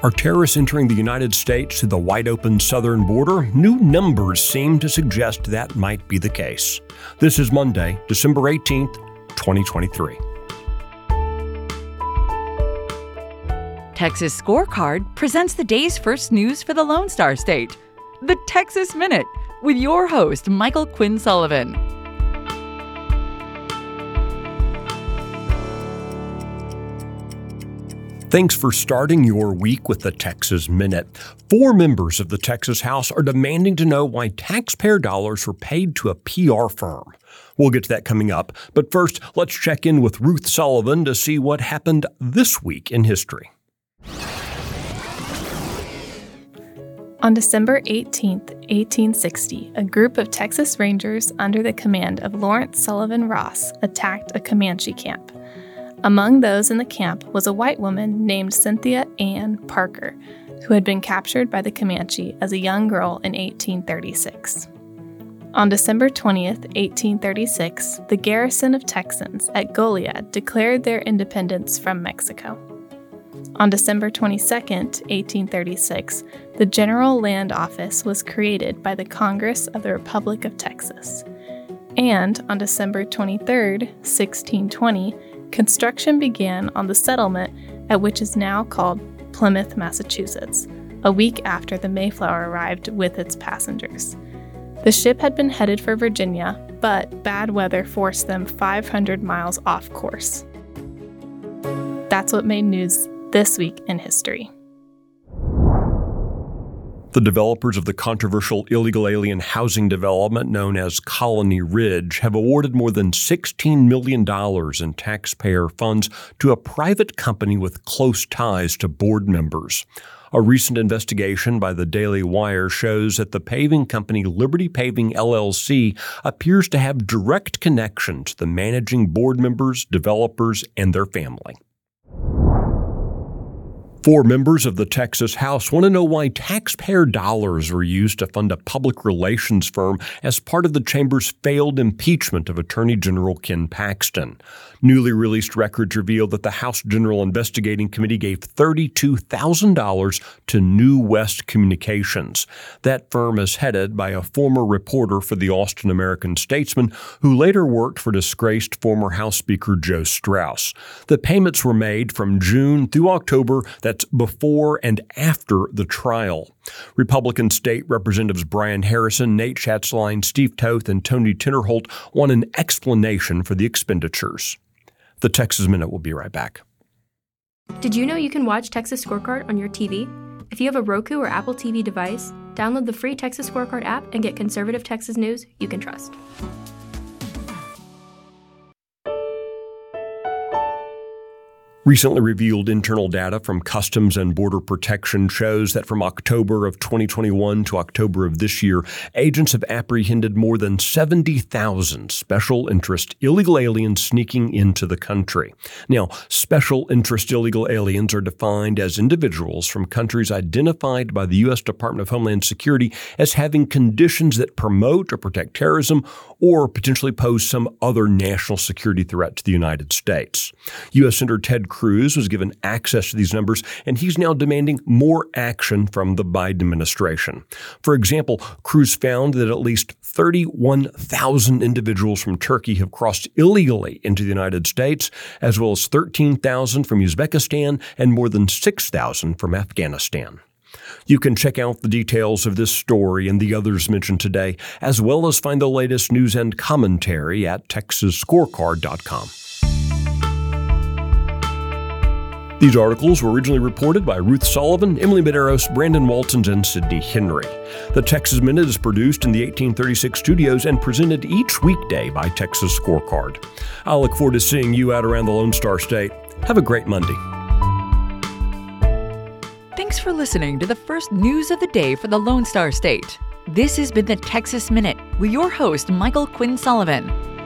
Are terrorists entering the United States through the wide open southern border? New numbers seem to suggest that might be the case. This is Monday, December 18th, 2023. Texas Scorecard presents the day's first news for the Lone Star State. The Texas Minute, with your host, Michael Quinn Sullivan. Thanks for starting your week with the Texas Minute. Four members of the Texas House are demanding to know why taxpayer dollars were paid to a PR firm. We'll get to that coming up, but first, let's check in with Ruth Sullivan to see what happened this week in history. On December 18, 1860, a group of Texas Rangers under the command of Lawrence Sullivan Ross attacked a Comanche camp. Among those in the camp was a white woman named Cynthia Ann Parker, who had been captured by the Comanche as a young girl in 1836. On December 20th, 1836, the garrison of Texans at Goliad declared their independence from Mexico. On December 22, 1836, the General Land Office was created by the Congress of the Republic of Texas. And on December 23, 1620, Construction began on the settlement at which is now called Plymouth, Massachusetts, a week after the Mayflower arrived with its passengers. The ship had been headed for Virginia, but bad weather forced them 500 miles off course. That's what made news this week in history. The developers of the controversial illegal alien housing development known as Colony Ridge have awarded more than $16 million in taxpayer funds to a private company with close ties to board members. A recent investigation by the Daily Wire shows that the paving company Liberty Paving LLC appears to have direct connection to the managing board members, developers, and their family. Four members of the Texas House want to know why taxpayer dollars were used to fund a public relations firm as part of the chamber's failed impeachment of Attorney General Ken Paxton. Newly released records reveal that the House General Investigating Committee gave $32,000 to New West Communications. That firm is headed by a former reporter for the Austin American Statesman who later worked for disgraced former House Speaker Joe Straus. The payments were made from June through October. That before and after the trial. Republican state representatives Brian Harrison, Nate Schatzline, Steve Toth, and Tony Tinderholt want an explanation for the expenditures. The Texas Minute will be right back. Did you know you can watch Texas Scorecard on your TV? If you have a Roku or Apple TV device, download the free Texas Scorecard app and get conservative Texas news you can trust. Recently revealed internal data from Customs and Border Protection shows that from October of 2021 to October of this year, agents have apprehended more than 70,000 special interest illegal aliens sneaking into the country. Now, special interest illegal aliens are defined as individuals from countries identified by the U.S. Department of Homeland Security as having conditions that promote or protect terrorism or potentially pose some other national security threat to the United States. U.S. Senator Ted Cruz was given access to these numbers, and he's now demanding more action from the Biden administration. For example, Cruz found that at least 31,000 individuals from Turkey have crossed illegally into the United States, as well as 13,000 from Uzbekistan and more than 6,000 from Afghanistan. You can check out the details of this story and the others mentioned today, as well as find the latest news and commentary at texasscorecard.com. These articles were originally reported by Ruth Sullivan, Emily Medeiros, Brandon Waltens, and Sydney Henry. The Texas Minute is produced in the 1836 studios and presented each weekday by Texas Scorecard. I look forward to seeing you out around the Lone Star State. Have a great Monday. Thanks for listening to the first news of the day for the Lone Star State. This has been the Texas Minute with your host, Michael Quinn Sullivan.